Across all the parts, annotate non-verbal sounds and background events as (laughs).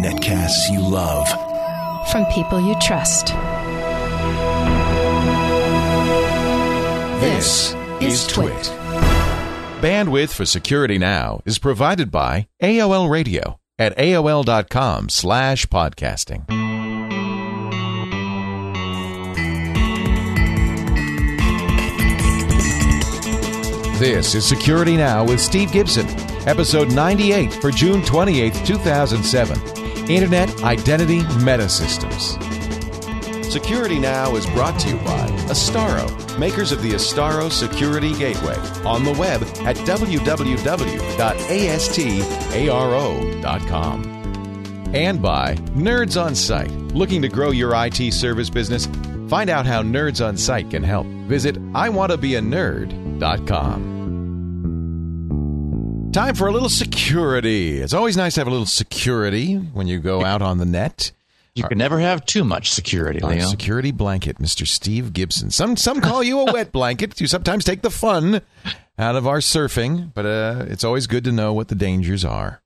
Netcasts you love. From people you trust. This is Twit. Bandwidth for Security Now is provided by AOL Radio at AOL.com slash podcasting. This is Security Now with Steve Gibson, episode 98 for June 28, 2007. Internet Identity Metasystems. Security Now is brought to you by Astaro, makers of the Astaro Security Gateway, on the web at www.astaro.com. And by Nerds on Site. Looking to grow your IT service business? Find out how Nerds on Site can help. Visit iwantobeanerd.com. Time for a little security. It's always nice to have a little security when you go out on the net. You can never have too much security, Leo. security blanket, Mr. Steve Gibson. Some some call you a wet (laughs) blanket. You sometimes take the fun out of our surfing, but uh, it's always good to know what the dangers are.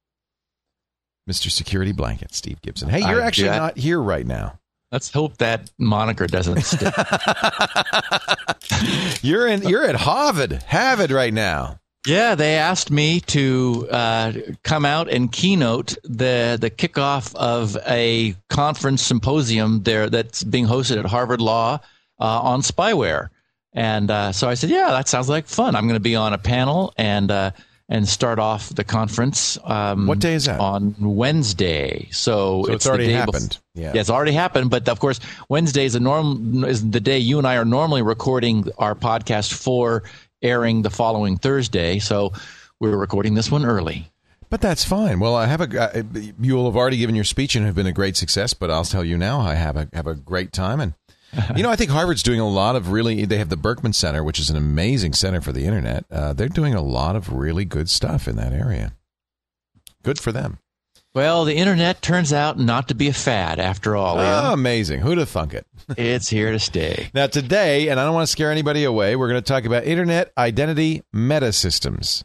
Mr. Security Blanket, Steve Gibson. Hey, you're I- actually yeah. not here right now. Let's hope that moniker doesn't stick. (laughs) You're in. You're at Harvard, Harvard right now. Yeah, they asked me to uh, come out and keynote the the kickoff of a conference symposium there that's being hosted at Harvard Law uh, on spyware. And uh, so I said, "Yeah, that sounds like fun. I'm going to be on a panel and uh, and start off the conference. Um, What day is that? On Wednesday. So, So it's the already day bef- happened. Yeah. Yeah, it's already happened. But of course, Wednesday is the norm is the day you and I are normally recording our podcast for airing the following Thursday. So we're recording this one early. But that's fine. Well, I have a. You will have already given your speech and have been a great success. But I'll tell you now, I have a have a great time. And (laughs) you know, I think Harvard's doing a lot of really. They have the Berkman Center, which is an amazing center for the internet. Uh, they're doing a lot of really good stuff in that area. Good for them. Well, the internet turns out not to be a fad after all. Oh, amazing. Who'd have thunk it? (laughs) it's here to stay. Now, today, and I don't want to scare anybody away, we're going to talk about internet identity meta systems.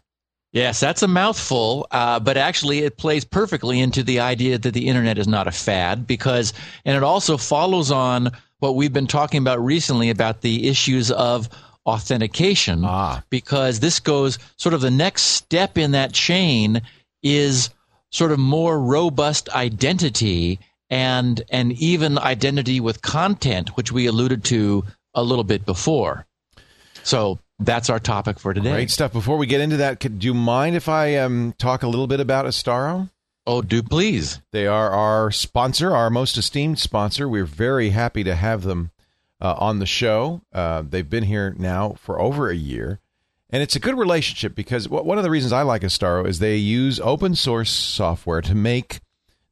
Yes, that's a mouthful, uh, but actually it plays perfectly into the idea that the internet is not a fad because, and it also follows on what we've been talking about recently about the issues of authentication. Ah. Because this goes sort of the next step in that chain is sort of more robust identity and and even identity with content, which we alluded to a little bit before. So that's our topic for today. Great stuff. Before we get into that, could, do you mind if I um, talk a little bit about Astaro? Oh, do please. They are our sponsor, our most esteemed sponsor. We're very happy to have them uh, on the show. Uh, they've been here now for over a year. And it's a good relationship because one of the reasons I like Astaro is they use open source software to make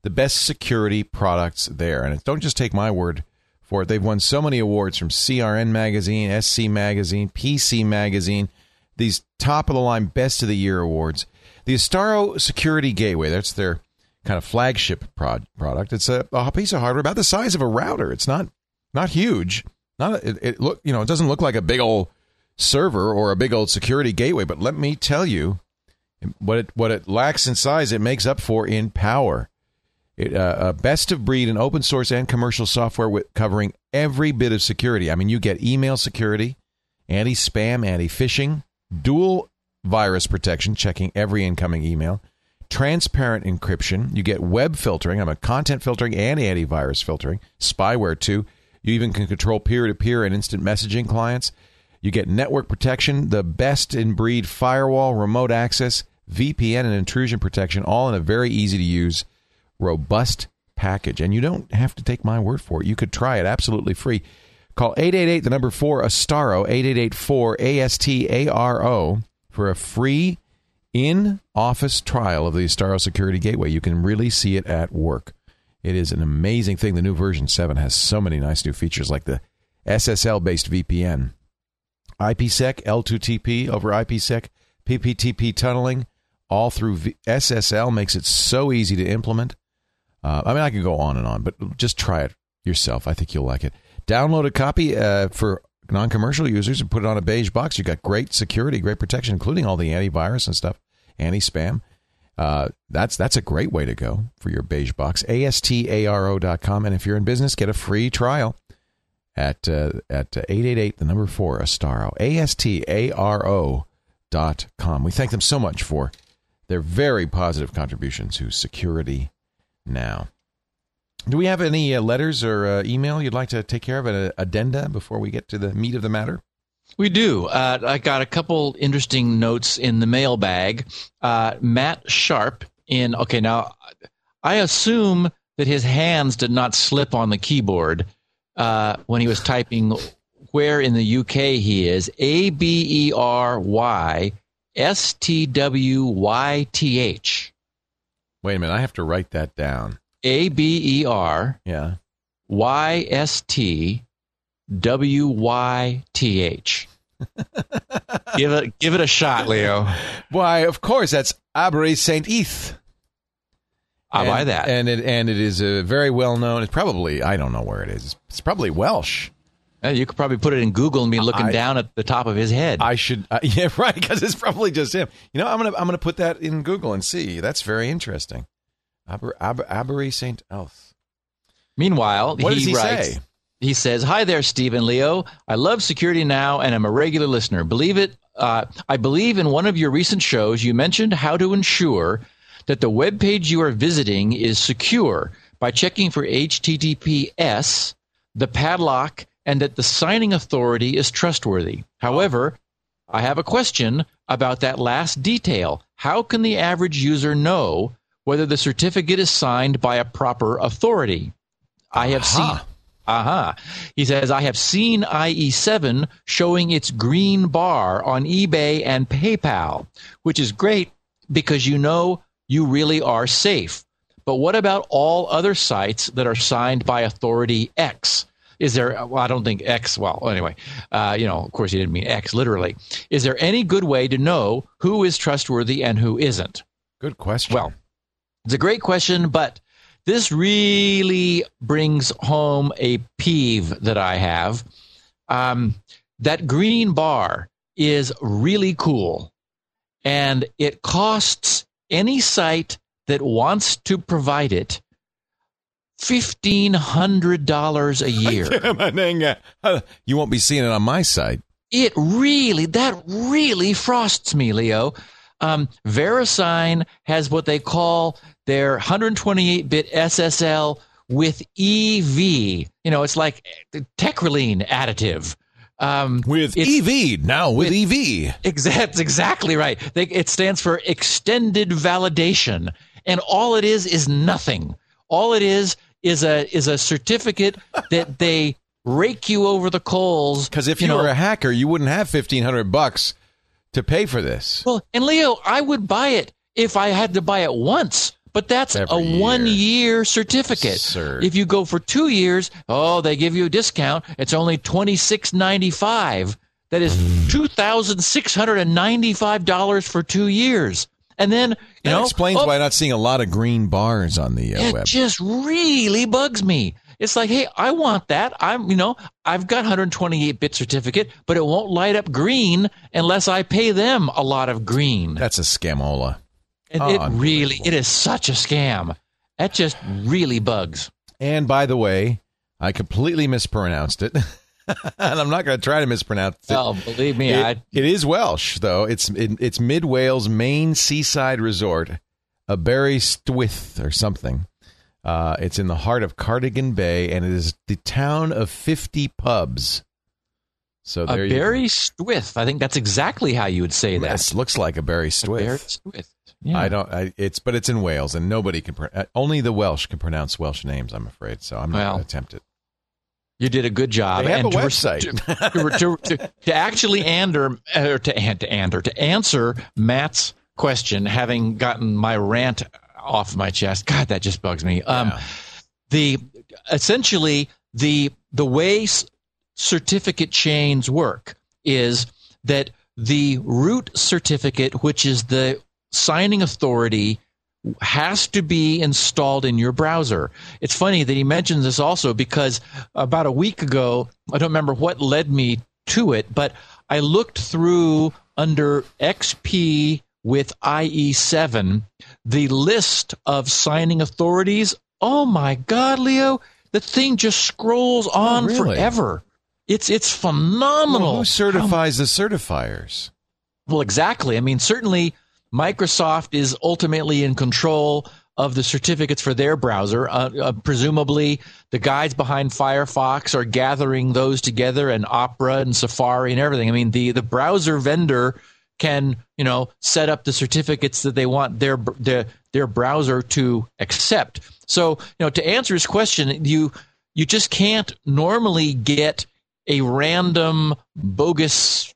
the best security products there. And don't just take my word for it. They've won so many awards from CRN Magazine, SC Magazine, PC Magazine, these top of the line best of the year awards. The Astaro Security Gateway, that's their kind of flagship prod- product. It's a, a piece of hardware about the size of a router. It's not not huge. Not a, it, it look you know it doesn't look like a big old server or a big old security gateway. But let me tell you, what it what it lacks in size, it makes up for in power. It, uh, uh, best of breed in open source and commercial software with covering every bit of security. I mean, you get email security, anti spam, anti phishing, dual virus protection, checking every incoming email, transparent encryption. You get web filtering. I'm a content filtering and antivirus filtering, spyware too. You even can control peer to peer and instant messaging clients. You get network protection, the best in breed firewall, remote access, VPN, and intrusion protection, all in a very easy to use, robust package. And you don't have to take my word for it. You could try it absolutely free. Call 888, the number 4, Astaro, 888 4 A-S-T-A-R-O, for a free in office trial of the Astaro Security Gateway. You can really see it at work. It is an amazing thing. The new version 7 has so many nice new features like the SSL based VPN, IPsec, L2TP over IPsec, PPTP tunneling, all through v- SSL makes it so easy to implement. Uh, I mean, I can go on and on, but just try it yourself. I think you'll like it. Download a copy uh, for non commercial users and put it on a beige box. You got great security, great protection, including all the antivirus and stuff, anti spam. Uh, that's that's a great way to go for your beige box. ASTARO.com. And if you're in business, get a free trial at uh, at 888 the number 4 Astaro. A S T A R O dot com. We thank them so much for their very positive contribution to security now. Do we have any uh, letters or uh, email you'd like to take care of, an addenda before we get to the meat of the matter? We do. Uh, I got a couple interesting notes in the mailbag. Uh, Matt Sharp in, okay, now I assume that his hands did not slip on the keyboard uh, when he was typing where in the UK he is. A B E R Y S T W Y T H. Wait a minute. I have to write that down. A B E R Yeah. Y S T W Y T H. Give it give it a shot, Leo. Why, of course, that's Abre Saint Eth. I'll and, buy that. And it and it is a very well known. It's probably I don't know where it is. It's probably Welsh. Uh, you could probably put it in Google and be looking I- down at the top of his head. I should. Uh, (laughs) yeah, right. Because it's probably just him. You know, I'm gonna I'm gonna put that in Google and see. That's very interesting. Aber, Aber, Saint Elf. Meanwhile, What he does he writes, say? He says, "Hi there, Stephen Leo. I love Security Now and I'm a regular listener. Believe it, uh, I believe in one of your recent shows you mentioned how to ensure that the web page you are visiting is secure by checking for HTTPS, the padlock, and that the signing authority is trustworthy. However, I have a question about that last detail. How can the average user know whether the certificate is signed by a proper authority? I have Aha. seen. Aha. He says, I have seen IE7 showing its green bar on eBay and PayPal, which is great because you know you really are safe. But what about all other sites that are signed by authority X? Is there, well, I don't think X, well, anyway, uh, you know, of course he didn't mean X literally. Is there any good way to know who is trustworthy and who isn't? Good question. Well, it's a great question, but this really brings home a peeve that I have. Um, that green bar is really cool, and it costs any site that wants to provide it fifteen hundred dollars a year. (laughs) Uh, uh, you won't be seeing it on my site. it really that really frosts me leo um, verisign has what they call their 128-bit ssl with ev you know it's like uh, the techrelene additive um, With EV now with, E EV. Exact, that's exactly right. They, it stands for extended validation, and all it is is nothing. All it is is a is a certificate that (laughs) they rake you over the coals. Because if you, know, were a hacker, you wouldn't have fifteen hundred bucks to pay for this. well, and Leo, I would buy it if I had to buy it once. But that's Every a year. one year certificate. Absurd. If you go for two years, oh, they give you a discount. It's only twenty six ninety five. That is Mm. two thousand six hundred and ninety five dollars for two years. And then you That know explains oh, why I'm not seeing a lot of green bars on the uh, it web. just really bugs me. It's like, hey, I want that. I'm, you know, I've got 128 bit certificate, but it won't light up green unless I pay them a lot of green. That's a scamola. And Oh, it really, it is such a scam. That just really bugs. And by the way, I completely mispronounced it. (laughs) and I'm not going to try to mispronounce it. Well, believe me, It- I it is Welsh, though. It's it, it's mid Wales' main seaside resort, Aberystwyth or something. Uh, it's in the heart of Cardigan Bay, and it is the town of 50 pubs. So a there you Barry Stwith. I think that's exactly how you would say that. This looks like a Barry A Stwyth. Barry Stwith. Yeah. I don't. I, it's but it's in Wales, and nobody can. Uh, only the Welsh can pronounce Welsh names. I'm afraid. So I'm not Well, going to attempt it. You did a good job. They have and a to website. to, to, to, to actually ander, or to, and to ander, to answer Matt's question, having gotten my rant off my chest. God, that just bugs me. Um, Yeah. The essentially the the way s- certificate chains work is that the root certificate, which is the signing authority has to be installed in your browser. It's funny that he mentions this also because about a week ago, I don't remember what led me to it, but I looked through under XP with IE7, the list of signing authorities, oh my God, Leo, the thing just scrolls oh, on really? forever. It's it's phenomenal. Well, who certifies the certifiers? Well, exactly. I mean, certainly Microsoft is ultimately in control of the certificates for their browser. Uh, uh, presumably, the guys behind Firefox are gathering those together, and Opera and Safari and everything. I mean, the the browser vendor can you know set up the certificates that they want their their their browser to accept. So you know, to answer his question, you you just can't normally get a random bogus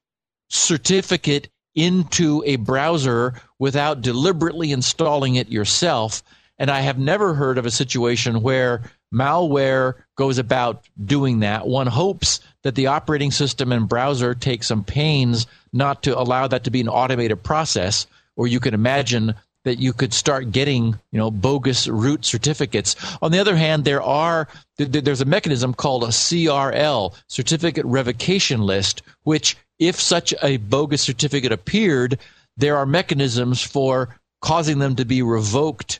certificate into a browser without deliberately installing it yourself. And I have never heard of a situation where malware goes about doing that. One hopes that the operating system and browser take some pains not to allow that to be an automated process, or you can imagine that you could start getting, you know, bogus root certificates. On the other hand, there are there's a mechanism called a CRL, certificate revocation list, which if such a bogus certificate appeared, there are mechanisms for causing them to be revoked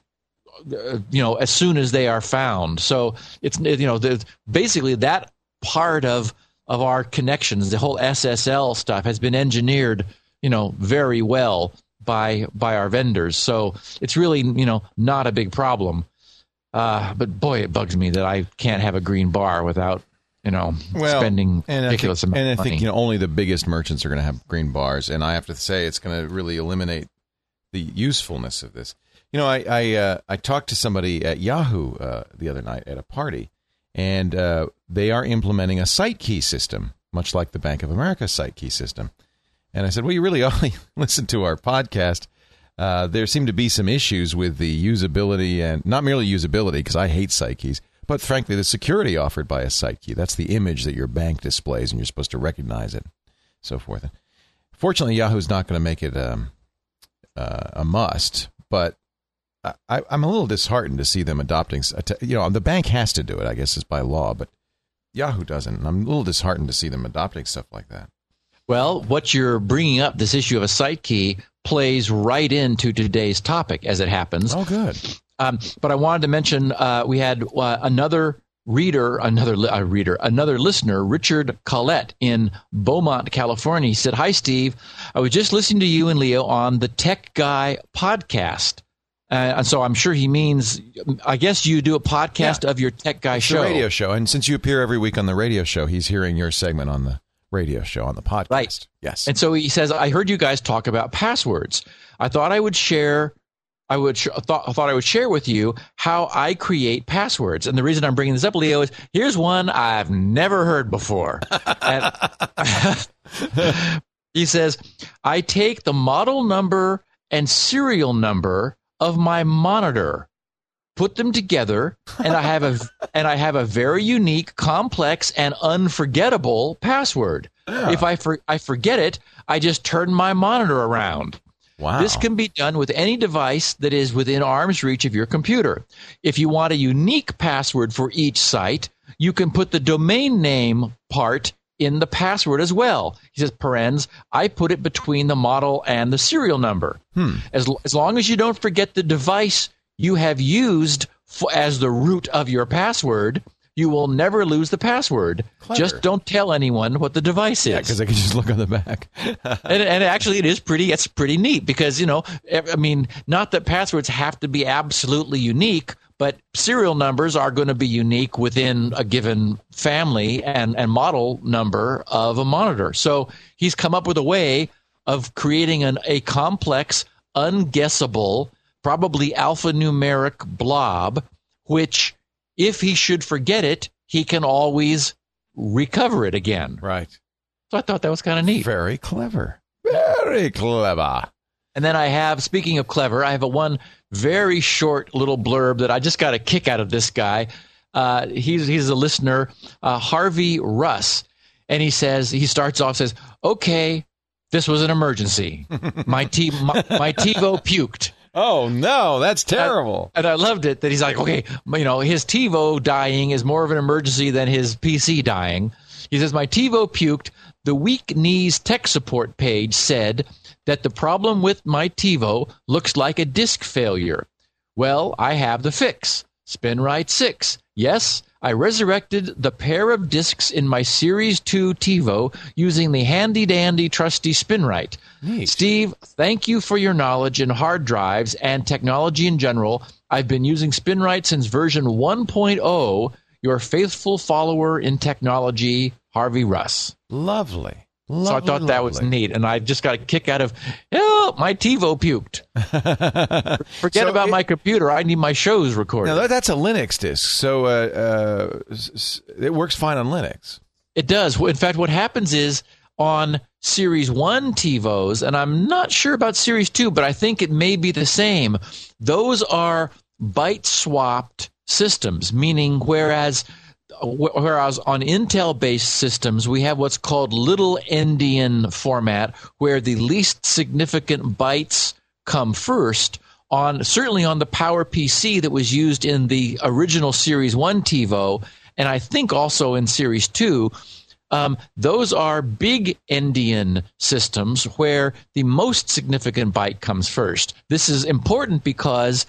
uh, you know as soon as they are found so it's you know basically that part of of our connections the whole ssl stuff has been engineered you know very well by by our vendors. So it's really you know not a big problem. Uh, but boy, it bugs me that I can't have a green bar without you know well, spending and ridiculous think, amount. And I think you know only the biggest merchants are going to have green bars, and I have to say it's going to really eliminate the usefulness of this. You know, I I, uh, I talked to somebody at Yahoo uh, the other night at a party, and uh, they are implementing a site key system, much like the Bank of America site key system. And I said, Well, you really (laughs) only listen to our podcast. Uh, there seem to be some issues with the usability and not merely usability, because I hate keys, but frankly, the security offered by a key. That's the image that your bank displays, and you're supposed to recognize it, so forth. Fortunately, Yahoo's not going to make it um, uh, a must, but I, am a little disheartened to see them adopting. You know, the bank has to do it, I guess, is by law, but Yahoo doesn't. And I'm a little disheartened to see them adopting stuff like that. Well, what you're bringing up, this issue of a site key, plays right into today's topic as it happens. Oh, good. Um, but I wanted to mention uh, we had uh, another reader, another uh, reader, another listener, Richard Collette in Beaumont, California. He said, "Hi, Steve. I was just listening to you and Leo on the Tech Guy podcast." Uh, and so I'm sure he means, I guess you do a podcast yeah. of your Tech Guy it's show. radio show. And since you appear every week on the radio show, he's hearing your segment on the radio show on the podcast. Right. Yes. And so he says, I heard you guys talk about passwords. I thought I would share. I would sh- thought, I thought I would share with you how I create passwords. And the reason I'm bringing this up, Leo, is here's one I've never heard before. (laughs) he says, I take the model number and serial number of my monitor put them together and I have a (laughs) and I have a very unique, complex and unforgettable password. Yeah. If I for, I forget it, I just turn my monitor around. Wow. This can be done with any device that is within arm's reach of your computer. If you want a unique password for each site, you can put the domain name part in the password as well. He says, parens, I put it between the model and the serial number. Hmm. As, as long as you don't forget the device you have used as the root of your password, you will never lose the password. Clever. Just don't tell anyone what the device is. Yeah, because I can just look on the back. (laughs) and, and, actually, it is pretty. It's pretty neat because you know, I mean, not that passwords have to be absolutely unique, but serial numbers are going to be unique within a given family and and model number of a monitor. So he's come up with a way of creating an, a complex, unguessable probably alphanumeric blob, which, if he should forget it, he can always recover it again. Right. So I thought that was kind of neat. Very clever. Very clever. And then I have, speaking of clever, I have a one very short little blurb that I just got a kick out of this guy. Uh, he's he's a listener, uh, Harvey Russ, and he says he starts off says, "Okay, this was an emergency. My t my, my TiVo puked." Oh no, that's terrible. And, and I loved it that he's like, okay, you know, his TiVo dying is more of an emergency than his PC dying. He says, my TiVo puked. The weak knees tech support page said that the problem with my TiVo looks like a disk failure. Well, I have the fix. SpinRite 6. Yes, I resurrected the pair of discs in my Series 2 TiVo using the handy dandy trusty SpinRite. Neat. Steve, thank you for your knowledge in hard drives and technology in general. I've been using SpinRite since version 1.0. Your faithful follower in technology, Harvey Russ. Lovely. So I thought that was neat, and I just got a kick out of, oh, my TiVo puked. (laughs) Forget So about it- my computer. I need my shows recorded. Now that's a Linux disk, so uh, uh, it works fine on Linux. It does. In fact, what happens is on Series 1 TiVos, and I'm not sure about Series 2, but I think it may be the same. Those are byte swapped systems, meaning whereas whereas on Intel based systems we have what's called little endian format where the least significant bytes come first on certainly on the Power PC that was used in the original Series 1 TiVo and I think also in Series 2 um, those are big endian systems where the most significant byte comes first. This is important because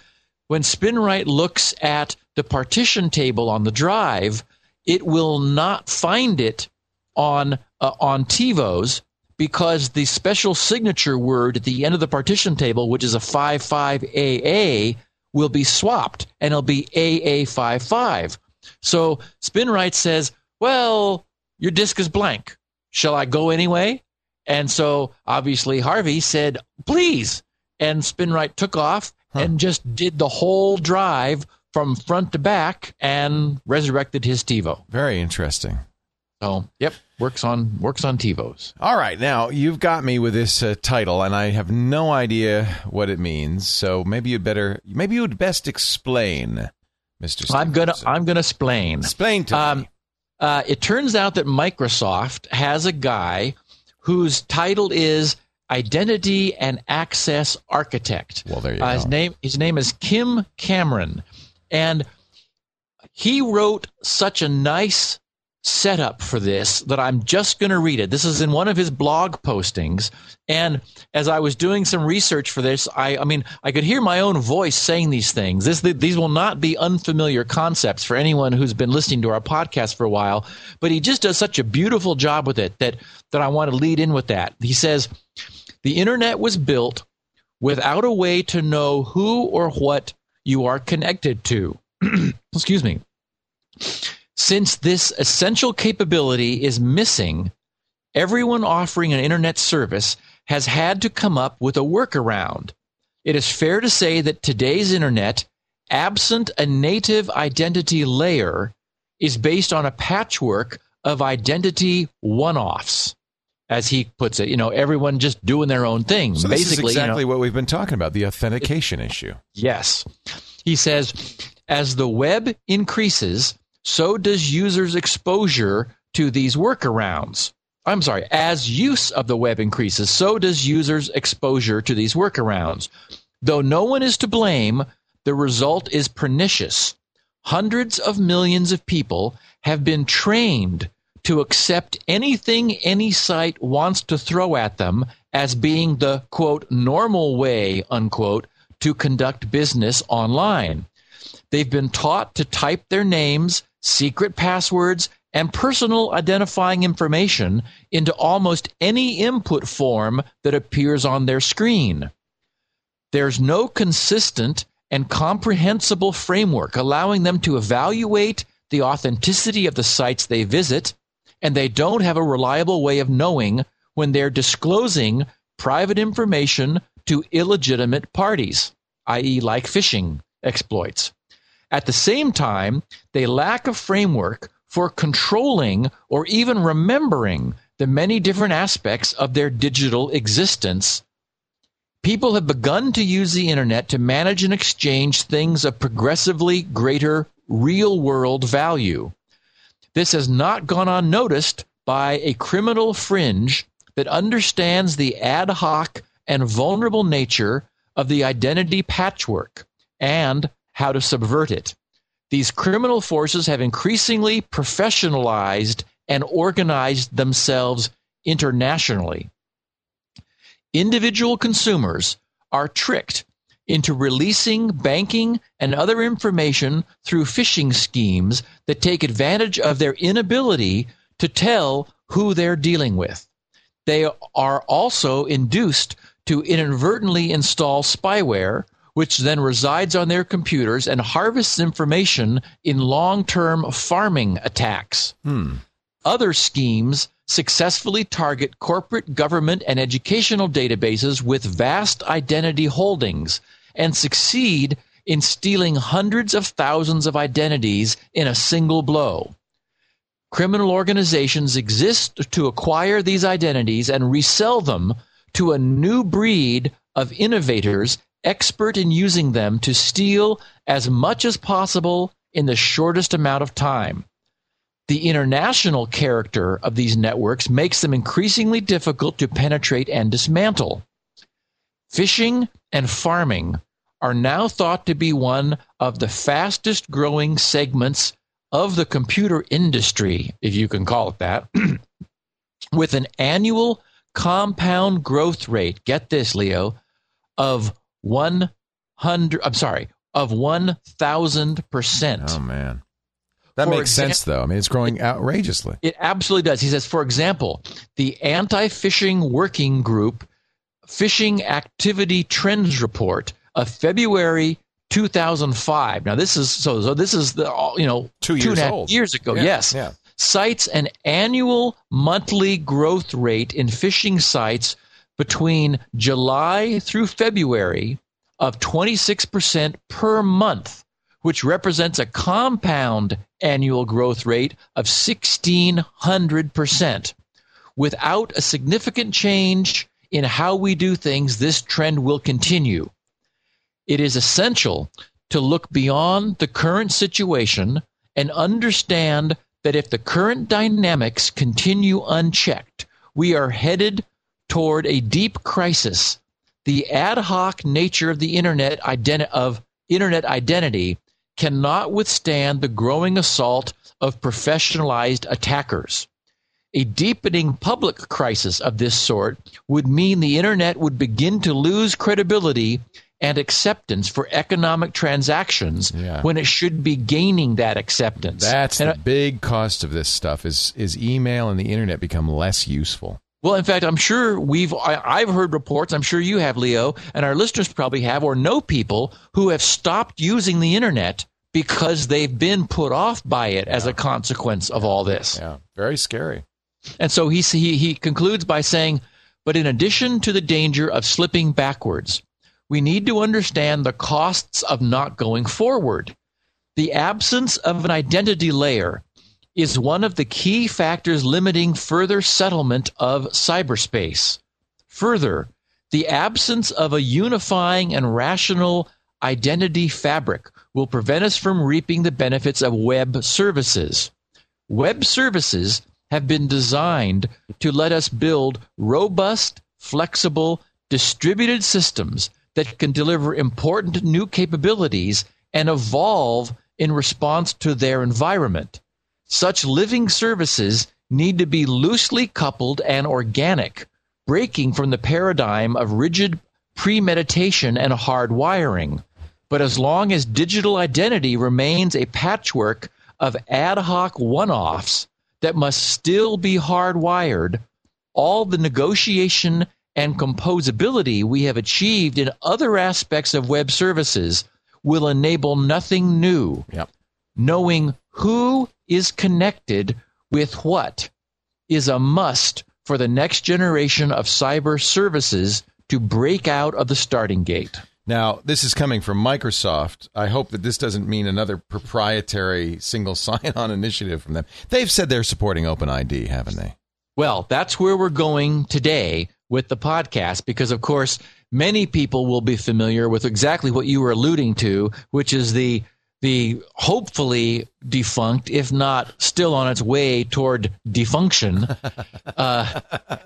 when SpinRite looks at the partition table on the drive, it will not find it on uh, on TiVos because the special signature word at the end of the partition table, which is a 55AA, will be swapped and it'll be AA55. So SpinRite says, well, your disk is blank. Shall I go anyway? And so obviously Harvey said, please. And SpinRite took off and just did the whole drive from front to back and resurrected his TiVo. Very interesting. So, yep, works on works on TiVos. All right, now you've got me with this uh, title, and I have no idea what it means. So maybe you'd better, maybe you'd best explain, Mister. I'm gonna I'm gonna explain. explain to me. Um, uh, it turns out that Microsoft has a guy whose title is Identity and Access Architect. Well, there you Uh, his go. name his name is Kim Cameron, and he wrote such a nice setup for this that I'm just going to read it. This is in one of his blog postings, and as I was doing some research for this, I I mean I could hear my own voice saying these things. This these will not be unfamiliar concepts for anyone who's been listening to our podcast for a while, but he just does such a beautiful job with it that that I want to lead in with that. He says the internet was built without a way to know who or what you are connected to. (clears throat) Excuse me. Since this essential capability is missing, everyone offering an internet service has had to come up with a workaround. It is fair to say that today's internet, absent a native identity layer, is based on a patchwork of identity one offs. As he puts it, you know, everyone just doing their own thing. so this Basically, is you know- exactly what we've been talking about: the authentication issue. Yes. He says, as the web increases, so does users' exposure to these workarounds. I'm sorry, as use of the web increases, so does users' exposure to these workarounds. Though no one is to blame, the result is pernicious. Hundreds of millions of people have been trained to accept anything any site wants to throw at them as being the quote normal way unquote to conduct business online. They've been taught to type their names, secret passwords, and personal identifying information into almost any input form that appears on their screen. There's no consistent and comprehensible framework allowing them to evaluate the authenticity of the sites they visit, and they don't have a reliable way of knowing when they're disclosing private information to illegitimate parties, i.e., like phishing exploits. At the same time, they lack a framework for controlling or even remembering the many different aspects of their digital existence. People have begun to use the internet to manage and exchange things of progressively greater real world value. This has not gone unnoticed by a criminal fringe that understands the ad hoc and vulnerable nature of the identity patchwork and how to subvert it. These criminal forces have increasingly professionalized and organized themselves internationally. individual consumers are tricked into releasing banking and other information through phishing schemes that take advantage of their inability to tell who they're dealing with. They are also induced to inadvertently install spyware, which then resides on their computers and harvests information in long term farming attacks. Hmm. Other schemes successfully target corporate, government, and educational databases with vast identity holdings and succeed in stealing hundreds of thousands of identities in a single blow. Criminal organizations exist to acquire these identities and resell them to a new breed of innovators expert in using them to steal as much as possible in the shortest amount of time. The international character of these networks makes them increasingly difficult to penetrate and dismantle. Phishing and pharming are now thought to be one of the fastest growing segments of the computer industry, if you can call it that, (clears throat) with an annual compound growth rate, get this, Leo, of 100, I'm sorry, of 1,000%. Oh, man. That For makes exam- sense, though. I mean, it's growing outrageously. It absolutely does. He says, for example, the anti phishing working group phishing activity trends report of February 2005. Now, this is so, so this is the, you know, Two two and years a half years ago. Yeah, yes. yeah. Cites an annual monthly growth rate in phishing sites between July through February of 26% per month, which represents a compound annual growth rate of 1600%. Without a significant change in how we do things, this trend will continue. It is essential to look beyond the current situation and understand that if the current dynamics continue unchecked, we are headed toward a deep crisis. The ad hoc nature of the internet identi- of internet identity cannot withstand the growing assault of professionalized attackers. A deepening public crisis of this sort would mean the internet would begin to lose credibility and acceptance for economic transactions Yeah. when it should be gaining that acceptance. That's And the big cost of this stuff is is email and the internet become less useful. Well, in fact, I'm sure we've I, I've heard reports. I'm sure you have, Leo, and our listeners probably have, or know people who have stopped using the internet because they've been put off by it as a consequence of all this. Yeah, very scary. And so he, he he concludes by saying, but in addition to the danger of slipping backwards, we need to understand the costs of not going forward. The absence of an identity layer is one of the key factors limiting further settlement of cyberspace. Further, the absence of a unifying and rational identity fabric will prevent us from reaping the benefits of web services. Web services have been designed to let us build robust, flexible, distributed systems that can deliver important new capabilities and evolve in response to their environment. Such living services need to be loosely coupled and organic, breaking from the paradigm of rigid premeditation and hard wiring. But as long as digital identity remains a patchwork of ad hoc one offs that must still be hardwired, all the negotiation and composability we have achieved in other aspects of web services will enable nothing new. Yep. Knowing who is connected with what is a must for the next generation of cyber services to break out of the starting gate. Now, this is coming from Microsoft. I hope that this doesn't mean another proprietary single (laughs) sign-on initiative from them. They've said they're supporting OpenID, haven't they? Well, that's where we're going today with the podcast because, of course, many people will be familiar with exactly what you were alluding to, which is the the hopefully defunct, if not still on its way toward defunction, (laughs) uh,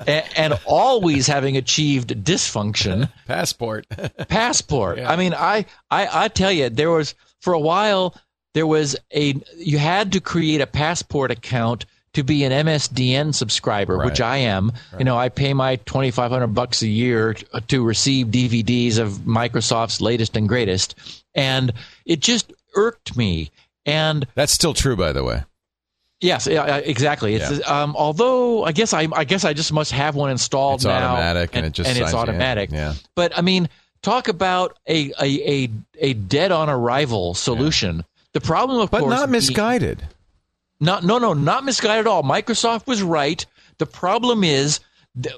and, and always having achieved dysfunction. (laughs) Passport. (laughs) passport. I mean, I, I I tell you, there was for a while there was a you had to create a passport account to be an MSDN subscriber, Right. which I am. You know, I pay my 2500 bucks a year to receive DVDs of Microsoft's latest and greatest. And it just irked me. And That's still true, by the way. Yes, yeah, yeah, exactly. It's um, although I guess I I guess I just must have one installed It's now, automatic, and it just and it's automatic. Yeah. But I mean, talk about a a a, a dead on arrival solution. The problem, of But course, not being- misguided. not no no not misguided at all. Microsoft was right. The problem is, th-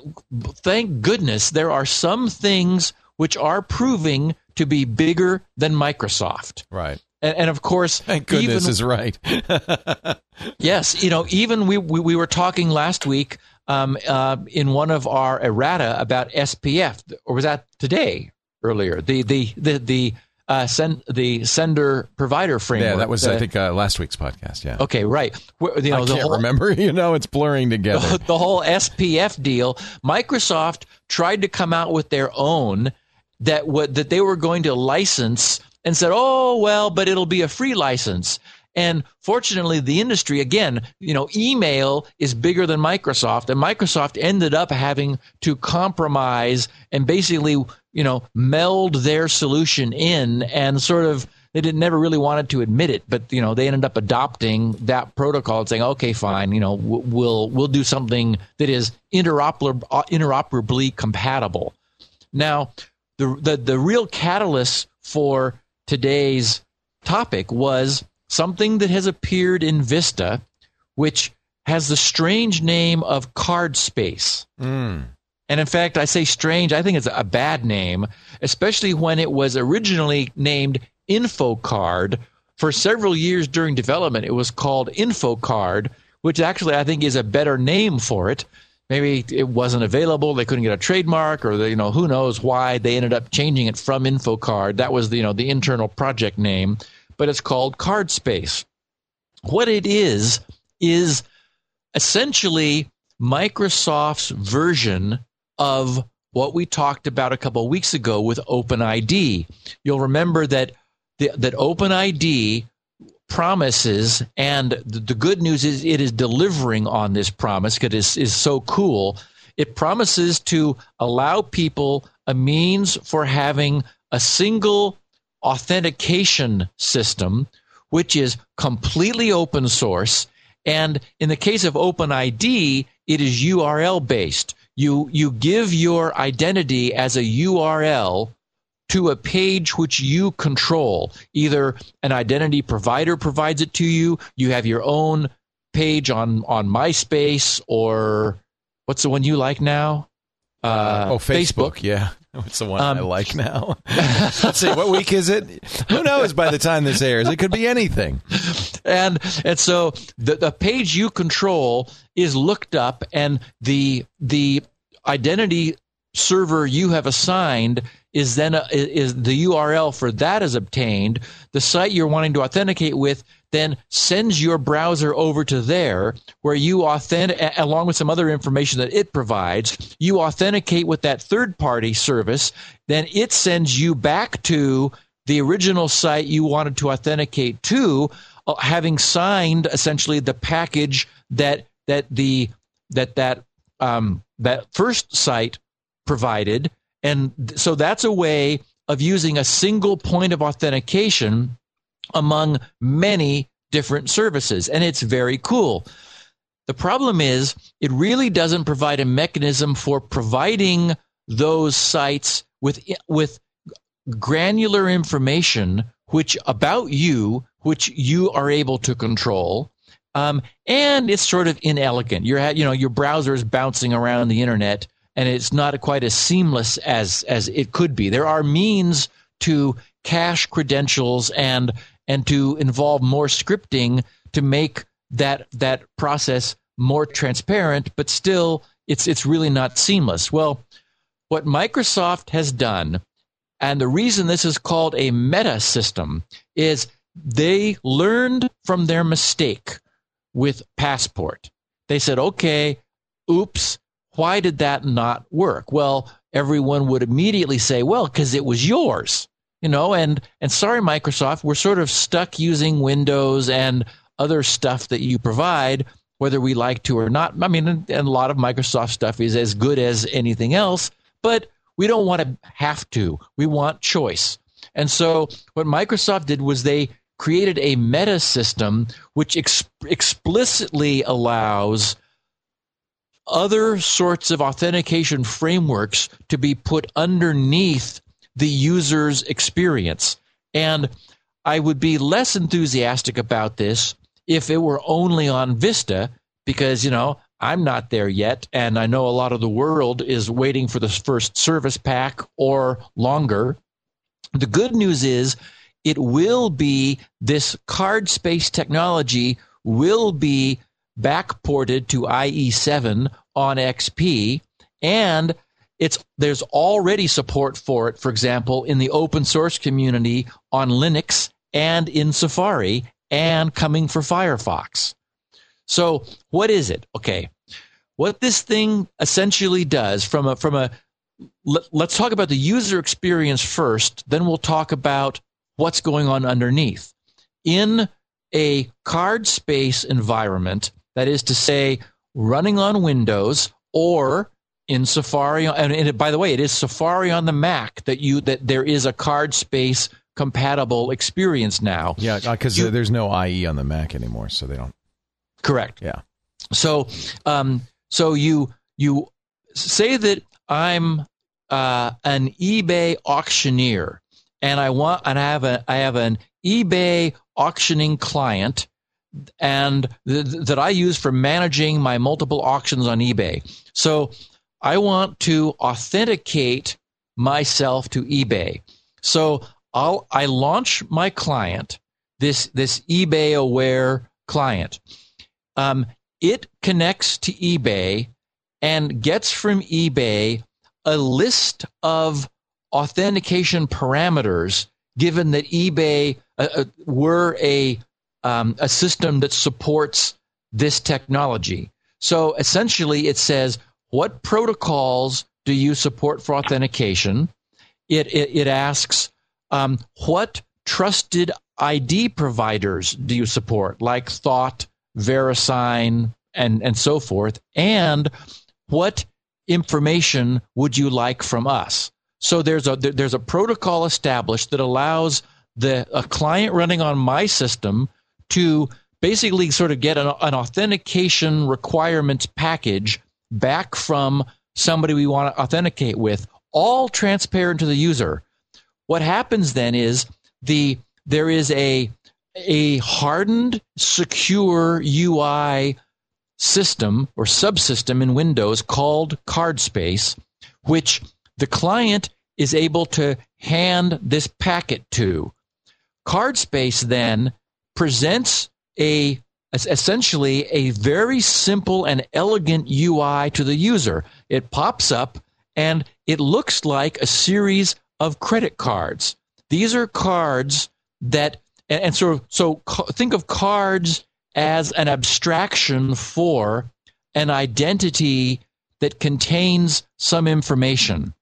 thank goodness there are some things which are proving to be bigger than Microsoft. Right. And, and of course, (laughs) Thank goodness even, is right. (laughs) Yes, you know, even we we, we were talking last week um, uh, in one of our errata about SPF, or was that today earlier? The the the the uh, send the sender provider framework. yeah, that was, The- I think, uh, last week's podcast. Yeah. Okay, right. Where- You know, I the can't whole, remember. (laughs) You know, it's blurring together. the whole SPF deal. Microsoft tried to come out with their own that what that they were going to license and said, "Oh well, but it'll be a free license." And fortunately, the industry again, you know, email is bigger than Microsoft, and Microsoft ended up having to compromise and basically, you know, meld their solution in and sort of they didn't never really wanted to admit it, but you know they ended up adopting that protocol and saying, okay, fine, you know, we'll we'll do something that is interoper- uh, interoperably compatible. Now, the, the the real catalyst for today's topic was something that has appeared in Vista, which has the strange name of CardSpace. Mm. And in fact, I say strange, I think it's a bad name, especially when it was originally named InfoCard. For several years during development, it was called InfoCard, which actually I think is a better name for it. Maybe it wasn't available, they couldn't get a trademark, or the, you know who knows why they ended up changing it from InfoCard. That was the, you know the internal project name, but it's called CardSpace. What it is is essentially Microsoft's version of what we talked about a couple of weeks ago with OpenID. You'll remember that the, that OpenID promises, and the, good news is it is delivering on this promise because it is, is so cool. It promises to allow people a means for having a single authentication system, which is completely open source. And in the case of OpenID, it is URL based. You, you give your identity as a URL to a page which you control. Either an identity provider provides it to you, you have your own page on, on MySpace, or what's the one you like now? Uh, oh, Facebook. Yeah. (laughs) What's the one I Um, like now? (laughs) Let's see. What week is it? Who knows by the time this airs? It could be anything. and and so the the page you control is looked up and the the identity server you have assigned is then a, is the URL for that is obtained. The site you're wanting to authenticate with then sends your browser over to there where you authentic along with some other information that it provides you authenticate with that third party service. Then it sends you back to the original site you wanted to authenticate to uh, having signed essentially the package that that the that that um, that first site provided and so that's a way of using a single point of authentication among many different services and it's very cool. The problem is it really doesn't provide a mechanism for providing those sites with with granular information which about you which you are able to control um, and it's sort of inelegant. You're you know your browser is bouncing around the internet and it's not quite as seamless as as it could be there are means to cache credentials and and to involve more scripting to make that that process more transparent but still it's it's really not seamless well what microsoft has done and the reason this is called a meta system is they learned from their mistake with Passport. They said, okay, oops, why did that not work? Well, everyone would immediately say, well, because it was yours. You know, and and sorry, Microsoft, we're sort of stuck using Windows and other stuff that you provide. whether we like to or not. I mean, and a lot of Microsoft stuff is as good as anything else, but we don't want to have to. We want choice. And so what Microsoft did was they created a meta system which ex- explicitly allows other sorts of authentication frameworks to be put underneath the user's experience. And I would be less enthusiastic about this if it were only on Vista, because, you know, I'm not there yet. And I know a lot of the world is waiting for the first service pack or longer. The good news is it will be this CardSpace technology will be backported to IE7 on XP and it's there's already support for it for example in the open source community on Linux and in Safari and coming for Firefox. So what is it? Okay. What this thing essentially does from a from a let, let's talk about the user experience first, then we'll talk about what's going on underneath. In a CardSpace environment, that is to say, running on Windows or in Safari, and, and by the way, it is Safari on the Mac that you that there is a CardSpace compatible experience now. Yeah, because uh, there's no IE on the Mac anymore, so they don't. Correct. Yeah. So, um, so you you say that I'm uh, an eBay auctioneer, and I want and I have a I have an eBay auctioning client and th- that I use for managing my multiple auctions on eBay. So I want to authenticate myself to eBay. So I'll I launch my client this this eBay aware client. Um, it connects to eBay and gets from eBay a list of authentication parameters given that eBay uh, uh, were a um, a system that supports this technology. So essentially, it says what protocols do you support for authentication? It it, it asks um, what trusted ID providers do you support, like Thawte, VeriSign, and and so forth, and what information would you like from us? So there's a there's a protocol established that allows the a client running on my system to basically sort of get an, an authentication requirements package back from somebody we want to authenticate with, all transparent to the user. What happens then is the there is a a hardened, secure UI system or subsystem in Windows called CardSpace, which the client is able to hand this packet to. CardSpace then presents a essentially a very simple and elegant UI to the user. It pops up and it looks like a series of credit cards. These are cards that and, and so so think of cards as an abstraction for an identity that contains some information.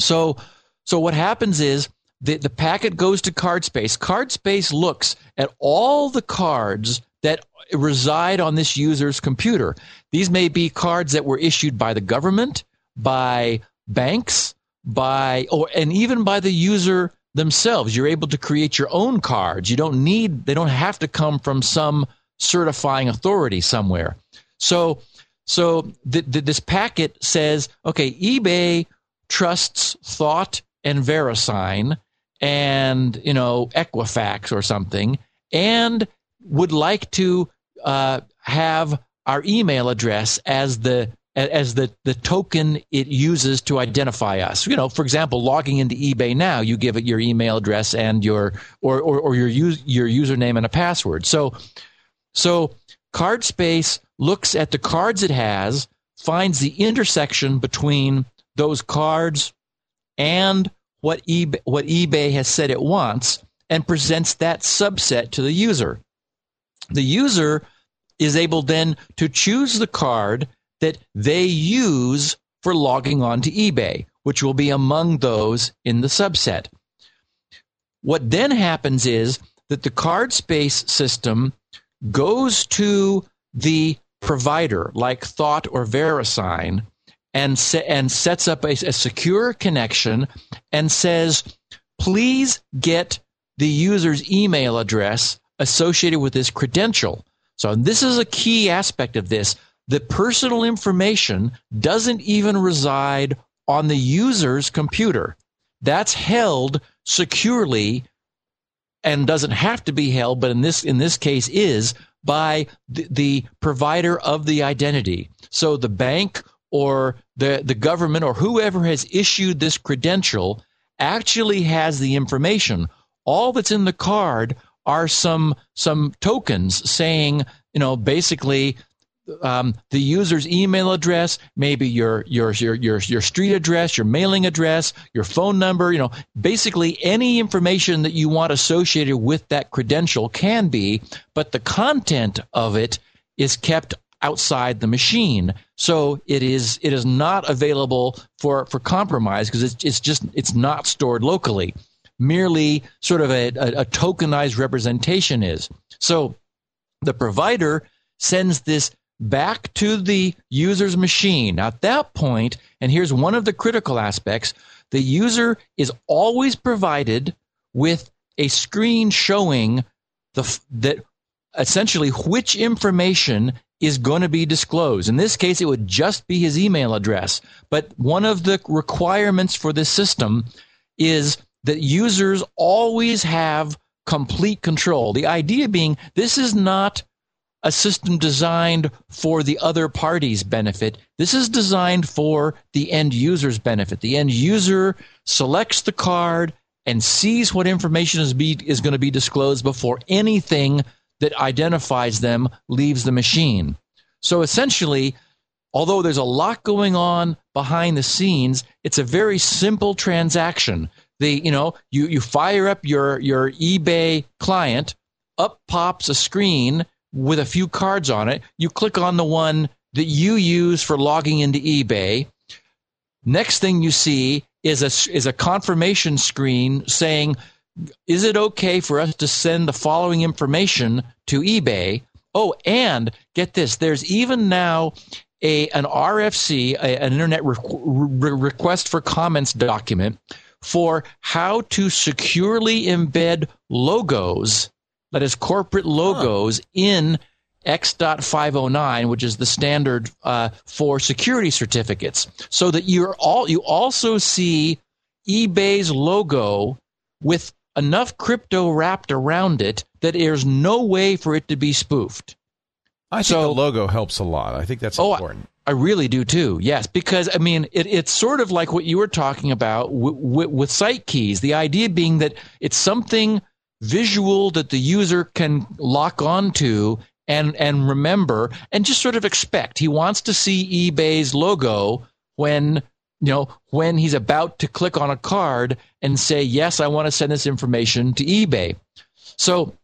So, so what happens is the, the packet goes to CardSpace. CardSpace looks at all the cards that reside on this user's computer. These may be cards that were issued by the government, by banks, by or and even by the user themselves. You're able to create your own cards. You don't need they don't have to come from some certifying authority somewhere. So so the, the, this packet says, okay, eBay trusts Thawte and VeriSign and you know Equifax or something, and would like to uh, have our email address as the as the, the token it uses to identify us. You know, for example, logging into eBay now, you give it your email address and your or or, or your use, your username and a password. So so CardSpace looks at the cards it has, finds the intersection between those cards and what eBay, what eBay has said it wants and presents that subset to the user. The user is able then to choose the card that they use for logging on to eBay, which will be among those in the subset. What then happens is that the CardSpace system goes to the provider like Thawte or VeriSign and se- and sets up a, a secure connection and says, please get the user's email address associated with this credential. So this is a key aspect of this. The personal information doesn't even reside on the user's computer. That's held securely and doesn't have to be held, but in this in this case is by the, the provider of the identity. So the bank or the, the government or whoever has issued this credential actually has the information. All that's in the card are some some tokens saying, you know, basically um, the user's email address, maybe your, your your your your street address, your mailing address, your phone number. You know, basically any information that you want associated with that credential can be, but the content of it is kept outside the machine. So it is it is not available for for compromise because it's it's just it's not stored locally. Merely sort of a, a, a tokenized representation is. So the provider sends this back to the user's machine. At that point, and here's one of the critical aspects the user is always provided with a screen showing the, that essentially which information is going to be disclosed. In this case, it would just be his email address. But one of the requirements for this system is that users always have complete control. The idea being this is not a system designed for the other party's benefit. This is designed for the end user's benefit. The end user selects the card and sees what information is, be, is going to be disclosed before anything that identifies them leaves the machine. So essentially, although there's a lot going on behind the scenes, it's a very simple transaction. The, you know, you, you fire up your, your eBay client, up pops a screen with a few cards on it. You click on the one that you use for logging into eBay. Next thing you see is a, is a confirmation screen saying, is it okay for us to send the following information to eBay? Oh, and get this, there's even now a an RFC, a, an Internet re- re- request for comments document for how to securely embed logos that is corporate logos huh. in X.509, which is the standard uh, for security certificates, so that you're all you also see eBay's logo with enough crypto wrapped around it that there's no way for it to be spoofed. I think the logo helps a lot. I think that's oh, important. I, I really do too. Yes, because I mean, it, it's sort of like what you were talking about w- w- with site keys. The idea being that it's something visual that the user can lock onto and and remember and just sort of expect. He wants to see eBay's logo when you know when he's about to click on a card and say yes, I want to send this information to eBay. So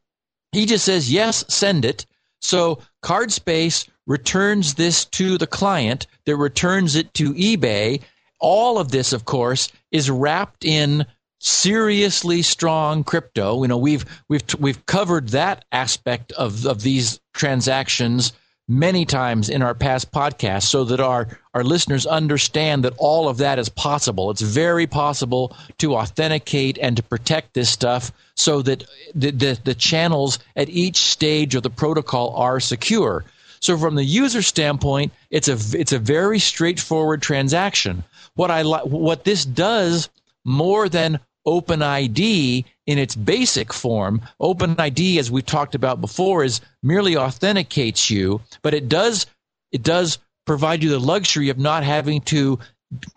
he just says yes, send it. So CardSpace returns this to the client that returns it to eBay. All of this, of course, is wrapped in seriously strong crypto. You know, we've we've we've covered that aspect of of these transactions many times in our past podcasts so that our our listeners understand that all of that is possible. It's very possible to authenticate and to protect this stuff so that the, the, the channels at each stage of the protocol are secure. So from the user standpoint, it's a it's a very straightforward transaction. What I what this does more than OpenID in its basic form. OpenID, as we've talked about before, is merely authenticates you, but it does it does provide you the luxury of not having to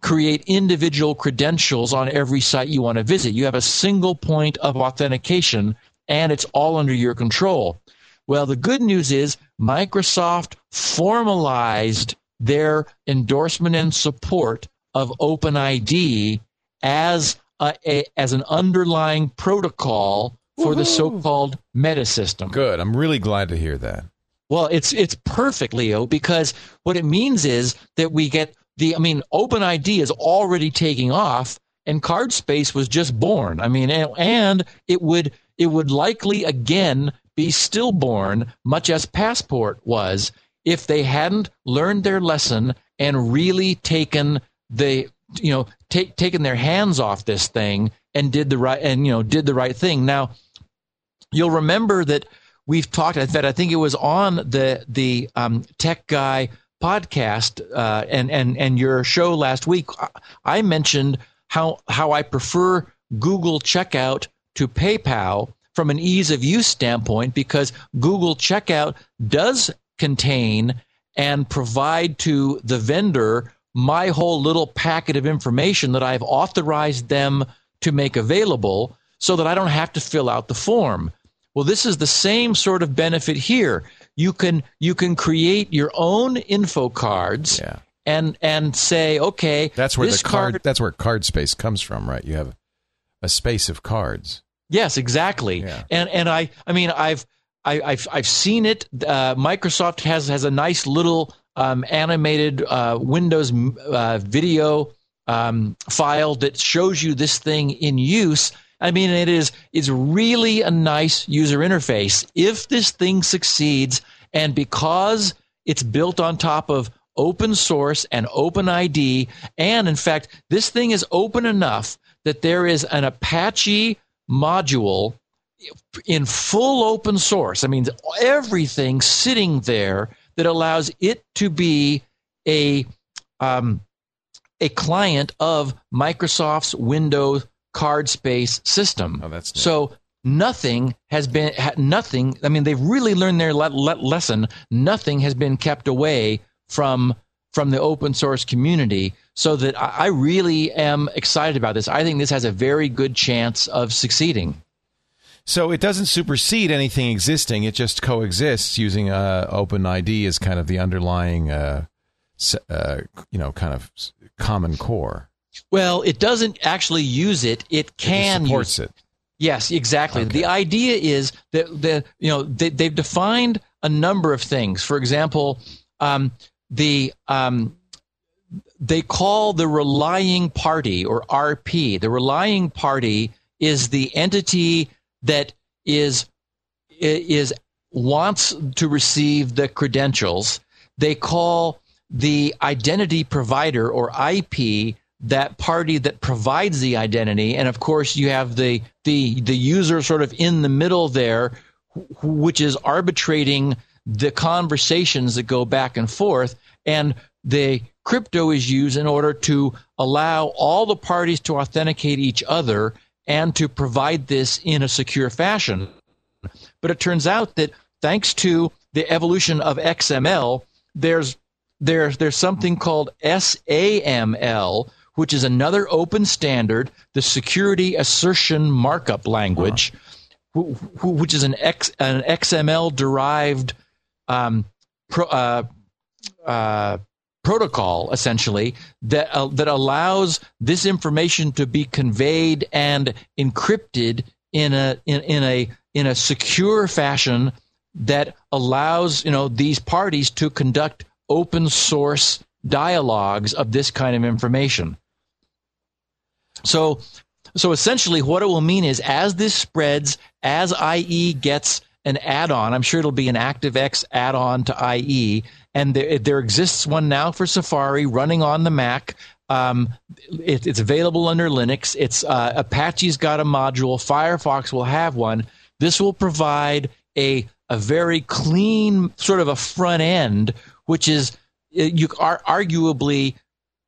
create individual credentials on every site you want to visit. You have a single point of authentication and it's all under your control. Well, the good news is Microsoft formalized their endorsement and support of OpenID as a, a, as an underlying protocol for Woo-hoo. the so-called meta system. Good. I'm really glad to hear that. Well, it's it's perfect, Leo, because what it means is that we get the. I mean, OpenID is already taking off, and CardSpace was just born. I mean, and, and it would it would likely again be stillborn, much as Passport was, if they hadn't learned their lesson and really taken the you know take taken their hands off this thing and did the right and you know did the right thing. Now, you'll remember that we've talked. In fact, I think it was on the the um, Tech Guy podcast uh, and and and your show last week. I mentioned how how I prefer Google Checkout to PayPal from an ease of use standpoint because Google Checkout does contain and provide to the vendor my whole little packet of information that I've authorized them to make available so that I don't have to fill out the form. Well, this is the same sort of benefit here. You can you can create your own info cards Yeah. and and say, okay, That's where this the card, That's where CardSpace comes from, right? You have a space of cards. Yes, exactly. Yeah. And and I I mean I've I, I've I've seen it. Uh, Microsoft has has a nice little um, animated uh, Windows uh, video um, file that shows you this thing in use. I mean, it is it's really a nice user interface. If this thing succeeds, and because it's built on top of open source and OpenID, and in fact, this thing is open enough that there is an Apache module in full open source. I mean, everything sitting there that allows it to be a um, a client of Microsoft's Windows CardSpace system. Oh, that's neat. so nothing has been nothing. I mean, they've really learned their le- le- lesson. Nothing has been kept away from from the open source community. So that I, I really am excited about this. I think this has a very good chance of succeeding. So it doesn't supersede anything existing. It just coexists using uh, OpenID as kind of the underlying, uh, uh, you know, kind of common core. Well, it doesn't actually use it. It It can supports use it. Yes, exactly. The idea is that the you know they, they've defined a number of things. For example, um, the um, they call the relying party or RP. The relying party is the entity that is is wants to receive the credentials. They call the identity provider or IP that party that provides the identity, and of course you have the the the user sort of in the middle there, which is arbitrating the conversations that go back and forth, and the crypto is used in order to allow all the parties to authenticate each other and to provide this in a secure fashion. But it turns out that thanks to the evolution of XML, there's there's there's something called SAML, which is another open standard, the Security Assertion Markup Language, wh- wh- which is an X an XML derived um, pro, uh, uh, protocol essentially that uh, that allows this information to be conveyed and encrypted in a in, in a in a secure fashion that allows you know these parties to conduct open source dialogues of this kind of information. So so essentially what it will mean is as this spreads as IE gets an add-on I'm sure it'll be an ActiveX add-on to IE and there, there exists one now for Safari running on the Mac um, it, it's available under Linux. It's uh, Apache's got a module. Firefox will have one. This will provide a a very clean sort of a front end, which is uh, you are arguably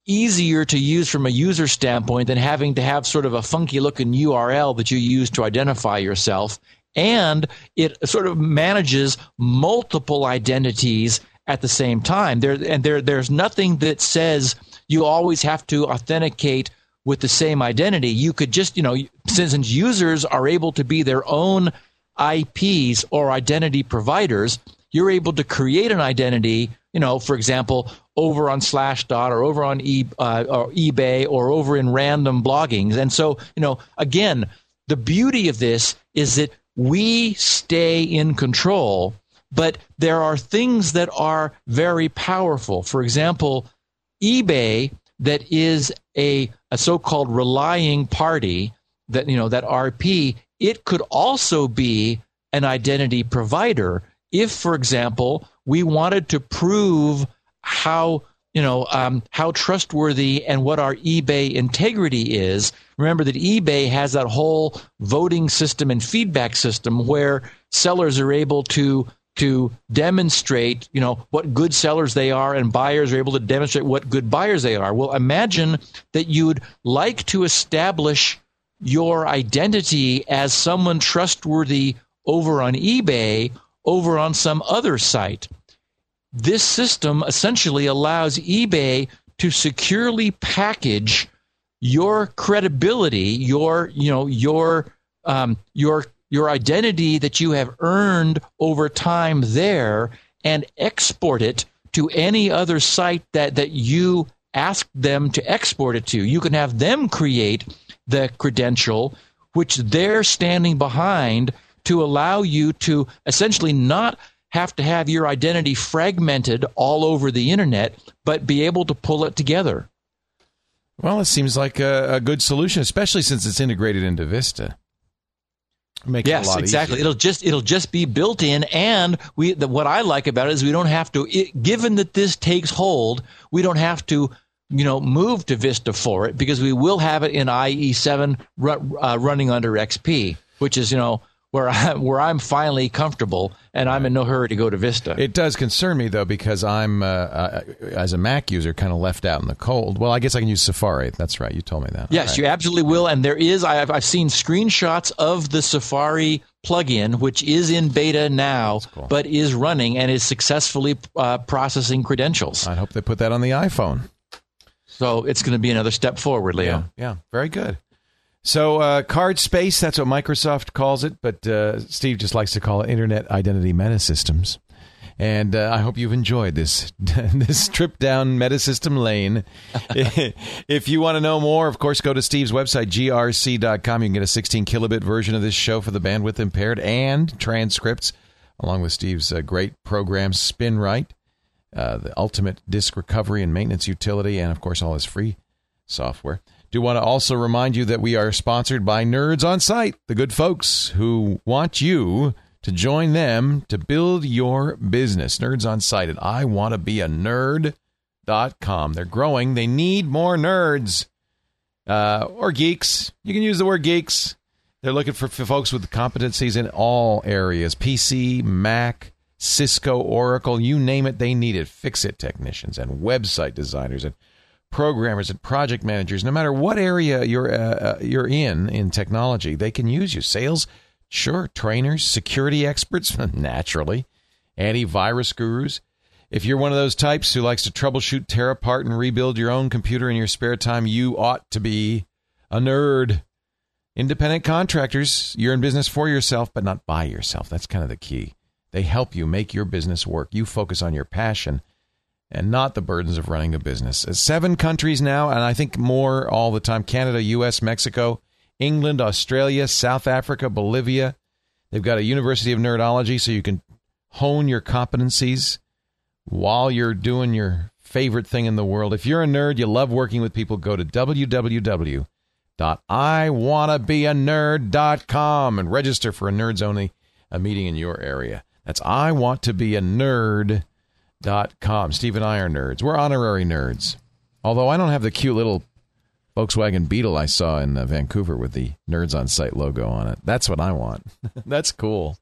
easier to use from a user standpoint than having to have sort of a funky looking URL that you use to identify yourself. And it sort of manages multiple identities at the same time. There and there there's nothing that says you always have to authenticate with the same identity. You could just, you know, since users are able to be their own IPs or identity providers, you're able to create an identity, you know, for example, over on Slashdot or over on e, uh, or eBay or over in random bloggings. And so, you know, again, the beauty of this is that we stay in control, but there are things that are very powerful. For example, eBay that is a, a so-called relying party that you know that RP it could also be an identity provider. If, for example, we wanted to prove how you know um, how trustworthy and what our eBay integrity is. Remember that eBay has that whole voting system and feedback system where sellers are able to to demonstrate, you know, what good sellers they are, and buyers are able to demonstrate what good buyers they are. Well, imagine that you'd like to establish your identity as someone trustworthy over on eBay, over on some other site. This system essentially allows eBay to securely package your credibility, your you know your um, your your identity that you have earned over time there, and export it to any other site that that you ask them to export it to. You can have them create the credential which they're standing behind to allow you to essentially not have to have your identity fragmented all over the internet, but be able to pull it together. Well, it seems like a, a good solution, especially since it's integrated into Vista. Make yes, exactly. Easier. It'll just it'll just be built in, and we. The, what I like about it is we don't have to. It, given that this takes hold, we don't have to you know, move to Vista for it because we will have it in IE7 uh, running under XP, which is, you know, where I where I'm finally comfortable and I'm in no hurry to go to Vista. It does concern me though because I'm uh, uh, as a Mac user kind of left out in the cold. Well, I guess I can use Safari. That's right. You told me that. Yes, right. you absolutely will. And there is I've I've seen screenshots of the Safari plugin, which is in beta now, cool. but is running and is successfully uh, processing credentials. I hope they put that on the iPhone. So it's going to be another step forward, Leo. Yeah, yeah. very good. So, uh, CardSpace, that's what Microsoft calls it, but uh, Steve just likes to call it Internet Identity Meta Systems. And uh, I hope you've enjoyed this (laughs) this trip down Metasystem Lane. (laughs) if you want to know more, of course, go to Steve's website, grc.com. You can get a 16 kilobit version of this show for the bandwidth impaired and transcripts, along with Steve's uh, great program, SpinRite, uh, the ultimate disk recovery and maintenance utility, and, of course, all his free software. Do want to also remind you that we are sponsored by Nerds on Site, the good folks who want you to join them to build your business. Nerds on Site at I want to be a nerd.com. They're growing. They need more nerds uh, or geeks. You can use the word geeks. They're looking for, for folks with competencies in all areas PC, Mac, Cisco, Oracle, you name it, they need it. Fix it technicians and website designers and programmers and project managers, no matter what area you're uh, uh, you're in in technology, they can use you. Sales, sure. Trainers, security experts, (laughs) naturally. Antivirus gurus. If you're one of those types who likes to troubleshoot, tear apart, and rebuild your own computer in your spare time, you ought to be a nerd. Independent contractors, you're in business for yourself, but not by yourself. That's kind of the key. They help you make your business work. You focus on your passion and not the burdens of running a business. Seven countries now, and I think more all the time Canada, U.S., Mexico, England, Australia, South Africa, Bolivia. They've got a University of Nerdology so you can hone your competencies while you're doing your favorite thing in the world. If you're a nerd, you love working with people, go to www.iwannabeanerd.com and register for a Nerds Only a meeting in your area. That's I want to be a nerd dot com. Steve and I are nerds. We're honorary nerds. Although I don't have the cute little Volkswagen Beetle I saw in uh, Vancouver with the Nerds on Site logo on it. That's what I want. (laughs) That's cool.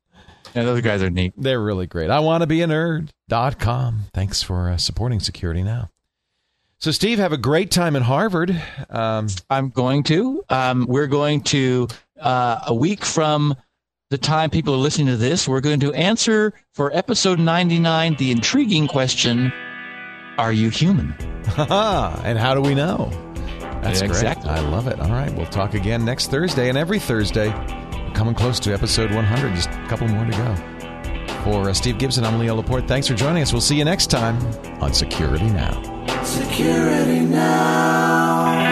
Yeah, those guys are neat. They're really great. I want to be a nerd.com. Thanks for uh, supporting Security Now. So, Steve, have a great time at Harvard. Um, I'm going to. Um, we're going to, uh, a week from the time people are listening to this, we're going to answer for episode 99 the intriguing question Are you human? (laughs) and how do we know? That's yeah, exactly. great. I love it. All right. We'll talk again next Thursday and every Thursday. We're coming close to episode 100. Just a couple more to go. For uh, Steve Gibson, I'm Leo Laporte. Thanks for joining us. We'll see you next time on Security Now. Security Now.